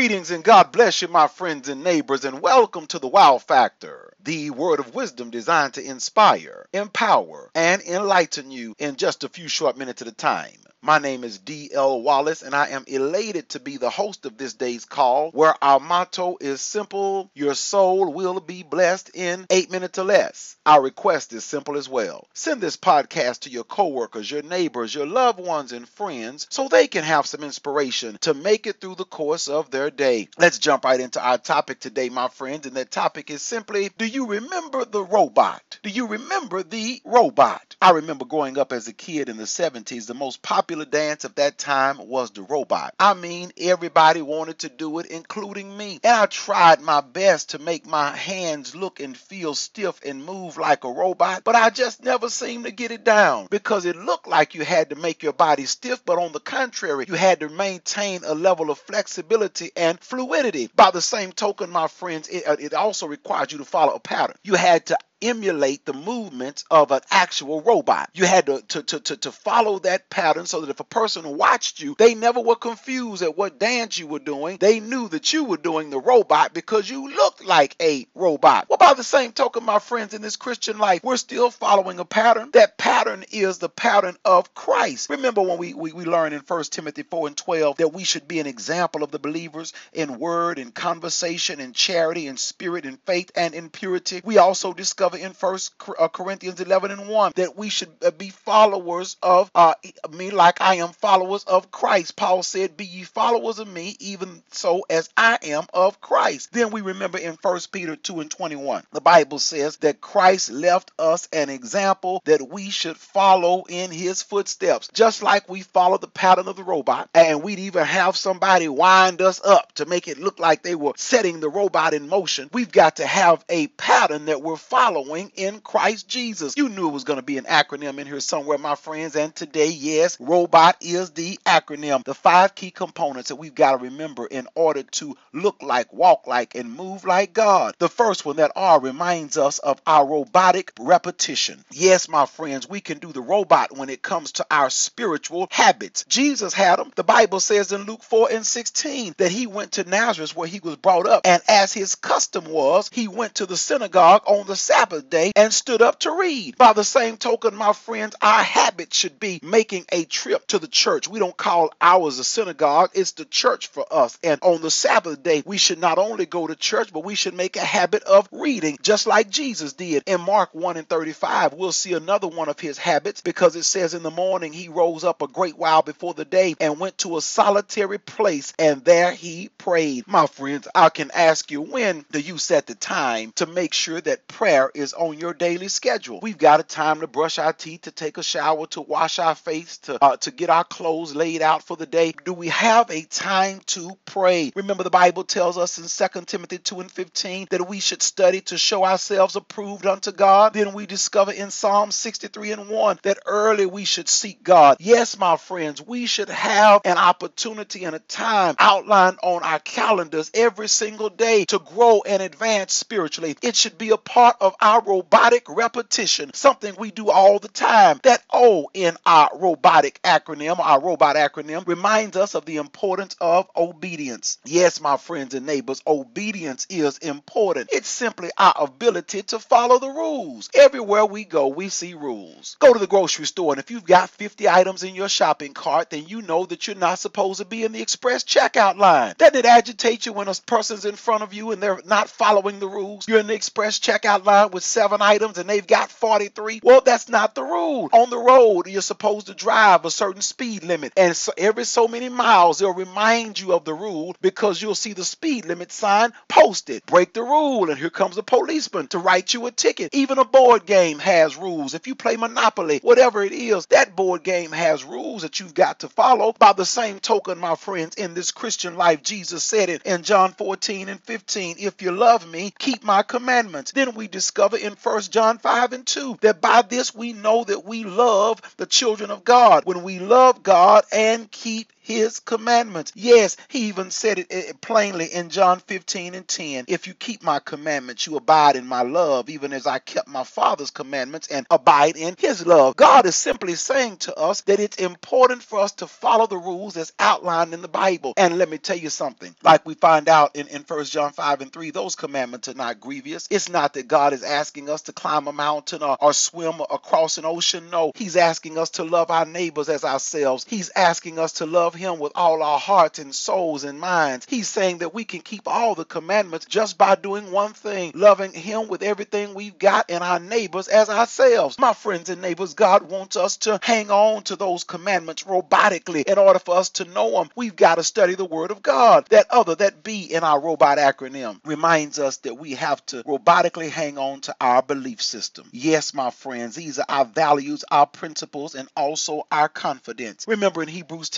Greetings and God bless you, my friends and neighbors, and welcome to the Wow Factor, the word of wisdom designed to inspire, empower, and enlighten you in just a few short minutes at a time. My name is D.L. Wallace, and I am elated to be the host of this day's call, where our motto is simple Your soul will be blessed in eight minutes or less. Our request is simple as well. Send this podcast to your coworkers, your neighbors, your loved ones, and friends so they can have some inspiration to make it through the course of their day. Let's jump right into our topic today, my friends, and that topic is simply Do you remember the robot? Do you remember the robot? I remember growing up as a kid in the 70s, the most popular popular dance of that time was the robot. I mean, everybody wanted to do it, including me. And I tried my best to make my hands look and feel stiff and move like a robot, but I just never seemed to get it down because it looked like you had to make your body stiff, but on the contrary, you had to maintain a level of flexibility and fluidity. By the same token, my friends, it, uh, it also required you to follow a pattern. You had to emulate the movements of an actual robot. You had to, to, to, to, to follow that pattern so that if a person watched you, they never were confused at what dance you were doing. They knew that you were doing the robot because you looked like a robot. Well, by the same token, my friends, in this Christian life, we're still following a pattern. That pattern is the pattern of Christ. Remember when we, we, we learn in 1 Timothy 4 and 12 that we should be an example of the believers in word, in conversation, in charity, in spirit, in faith, and in purity. We also discover discover in First uh, Corinthians 11 and 1 that we should uh, be followers of uh, me like I am followers of Christ. Paul said, Be ye followers of me, even so as I am of Christ. Then we remember in First Peter 2 and 21, the Bible says that Christ left us an example that we should follow in his footsteps, just like we follow the pattern of the robot. And we'd even have somebody wind us up to make it look like they were setting the robot in motion. We've got to have a pattern that we're following following in Christ Jesus. You knew it was going to be an acronym in here somewhere, my friends. And today, yes, robot is the acronym. The five key components that we've got to remember in order to look like, walk like, and move like God. The first one, that R, reminds us of our robotic repetition. Yes, my friends, we can do the robot when it comes to our spiritual habits. Jesus had them. The Bible says in Luke 4 and 16 that he went to Nazareth where he was brought up, and as his custom was, he went to the synagogue on the Sabbath Sabbath day and stood up to read. By the same token, my friends, our habit should be making a trip to the church. We don't call ours a synagogue, it's the church for us. And on the Sabbath day, we should not only go to church, but we should make a habit of reading, just like Jesus did. In Mark 1 and 35, we'll see another one of his habits because it says in the morning he rose up a great while before the day and went to a solitary place, and there he prayed. My friends, I can ask you, when do you set the time to make sure that prayer is on your daily schedule. We've got a time to brush our teeth, to take a shower, to wash our face, to uh, to get our clothes laid out for the day. Do we have a time to pray? Remember, the Bible tells us in 2 Timothy 2 and 15 that we should study to show ourselves approved unto God. Then we discover in Psalm 63 and 1 that early we should seek God. Yes, my friends, we should have an opportunity and a time outlined on our calendars every single day to grow and advance spiritually. It should be a part of our robotic repetition, something we do all the time. That O in our robotic acronym, our robot acronym, reminds us of the importance of obedience. Yes, my friends and neighbors, obedience is important. It's simply our ability to follow the rules. Everywhere we go, we see rules. Go to the grocery store, and if you've got 50 items in your shopping cart, then you know that you're not supposed to be in the express checkout line. Doesn't it agitate you when a person's in front of you and they're not following the rules? You're in the express checkout line with seven items and they've got 43. Well, that's not the rule. On the road, you're supposed to drive a certain speed limit. And so every so many miles, they'll remind you of the rule because you'll see the speed limit sign posted. Break the rule, and here comes a policeman to write you a ticket. Even a board game has rules. If you play Monopoly, whatever it is, that board game has rules that you've got to follow. By the same token, my friends, in this Christian life, Jesus said it in John 14 and 15 If you love me, keep my commandments. Then we discover discover in 1 John 5 and 2 that by this we know that we love the children of God. When we love God and keep his commandments. Yes, he even said it plainly in John 15 and 10. If you keep my commandments, you abide in my love, even as I kept my Father's commandments and abide in his love. God is simply saying to us that it's important for us to follow the rules as outlined in the Bible. And let me tell you something, like we find out in, in 1 John 5 and 3, those commandments are not grievous. It's not that God is asking us to climb a mountain or, or swim across an ocean. No, He's asking us to love our neighbors as ourselves. He's asking us to love Him with all our hearts and souls and minds. He's saying that we can keep all the commandments just by doing one thing loving Him with everything we've got and our neighbors as ourselves. My friends and neighbors, God wants us to hang on to those commandments robotically. In order for us to know them, we've got to study the Word of God. That other, that B in our robot acronym, reminds us that we have to robotically hang on to our belief system. Yes, my friends, these are our values, our principles, and also our confidence. Remember in Hebrews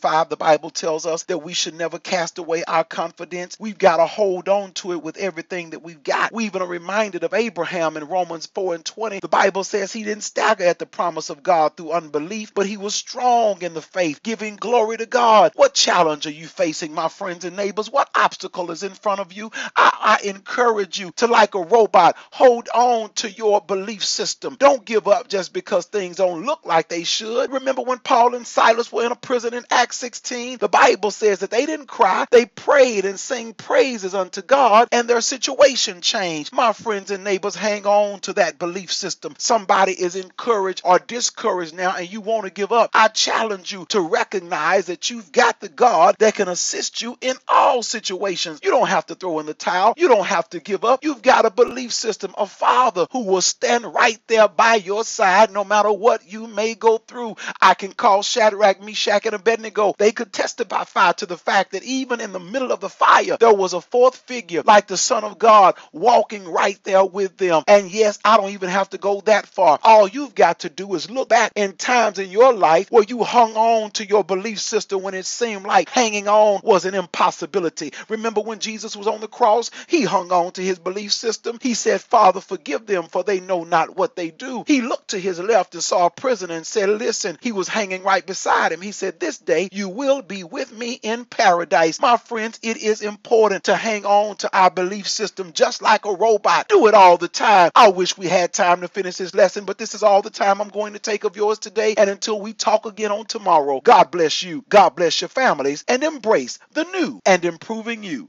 10:35, the Bible tells us that we should never cast away our confidence. We've got to hold on to it with everything that we've got. We even are reminded of Abraham in Romans 4 and 20. The Bible says he didn't stagger at the promise of God through unbelief, but he was strong in the faith, giving glory to God. What challenge are you facing, my friends and neighbors? What obstacle is in front of you? I, I encourage you to, like a robot, hold on to your belief system. Don't give up just because things don't look like they should. Remember when Paul and Silas were in a prison in Acts 16? The Bible says that they didn't cry, they prayed and sang praises unto God, and their situation changed. My friends and neighbors, hang on to that belief system. Somebody is encouraged or discouraged now, and you want to give up. I challenge you to recognize that you've got the God that can assist you in all situations. You don't have to throw in the towel, you don't have to give up. You've got a belief system, a Father who will stand right there by your side no matter what you may go through. I can call Shadrach, Meshach, and Abednego. They could testify to the fact that even in the middle of the fire, there was a fourth figure like the Son of God walking right there with them. And yes, I don't even have to go that far. All you've got to do is look back in times in your life where you hung on to your belief system when it seemed like hanging on was an impossibility. Remember when Jesus was on the cross? He hung on to his belief system. He said, Father, forgive them, for they know not what they do. He looked to his left and saw a prisoner and said, Listen, he was hanging right beside him. He said, This you will be with me in paradise. My friends, it is important to hang on to our belief system just like a robot. Do it all the time. I wish we had time to finish this lesson, but this is all the time I'm going to take of yours today. And until we talk again on tomorrow, God bless you, God bless your families, and embrace the new and improving you.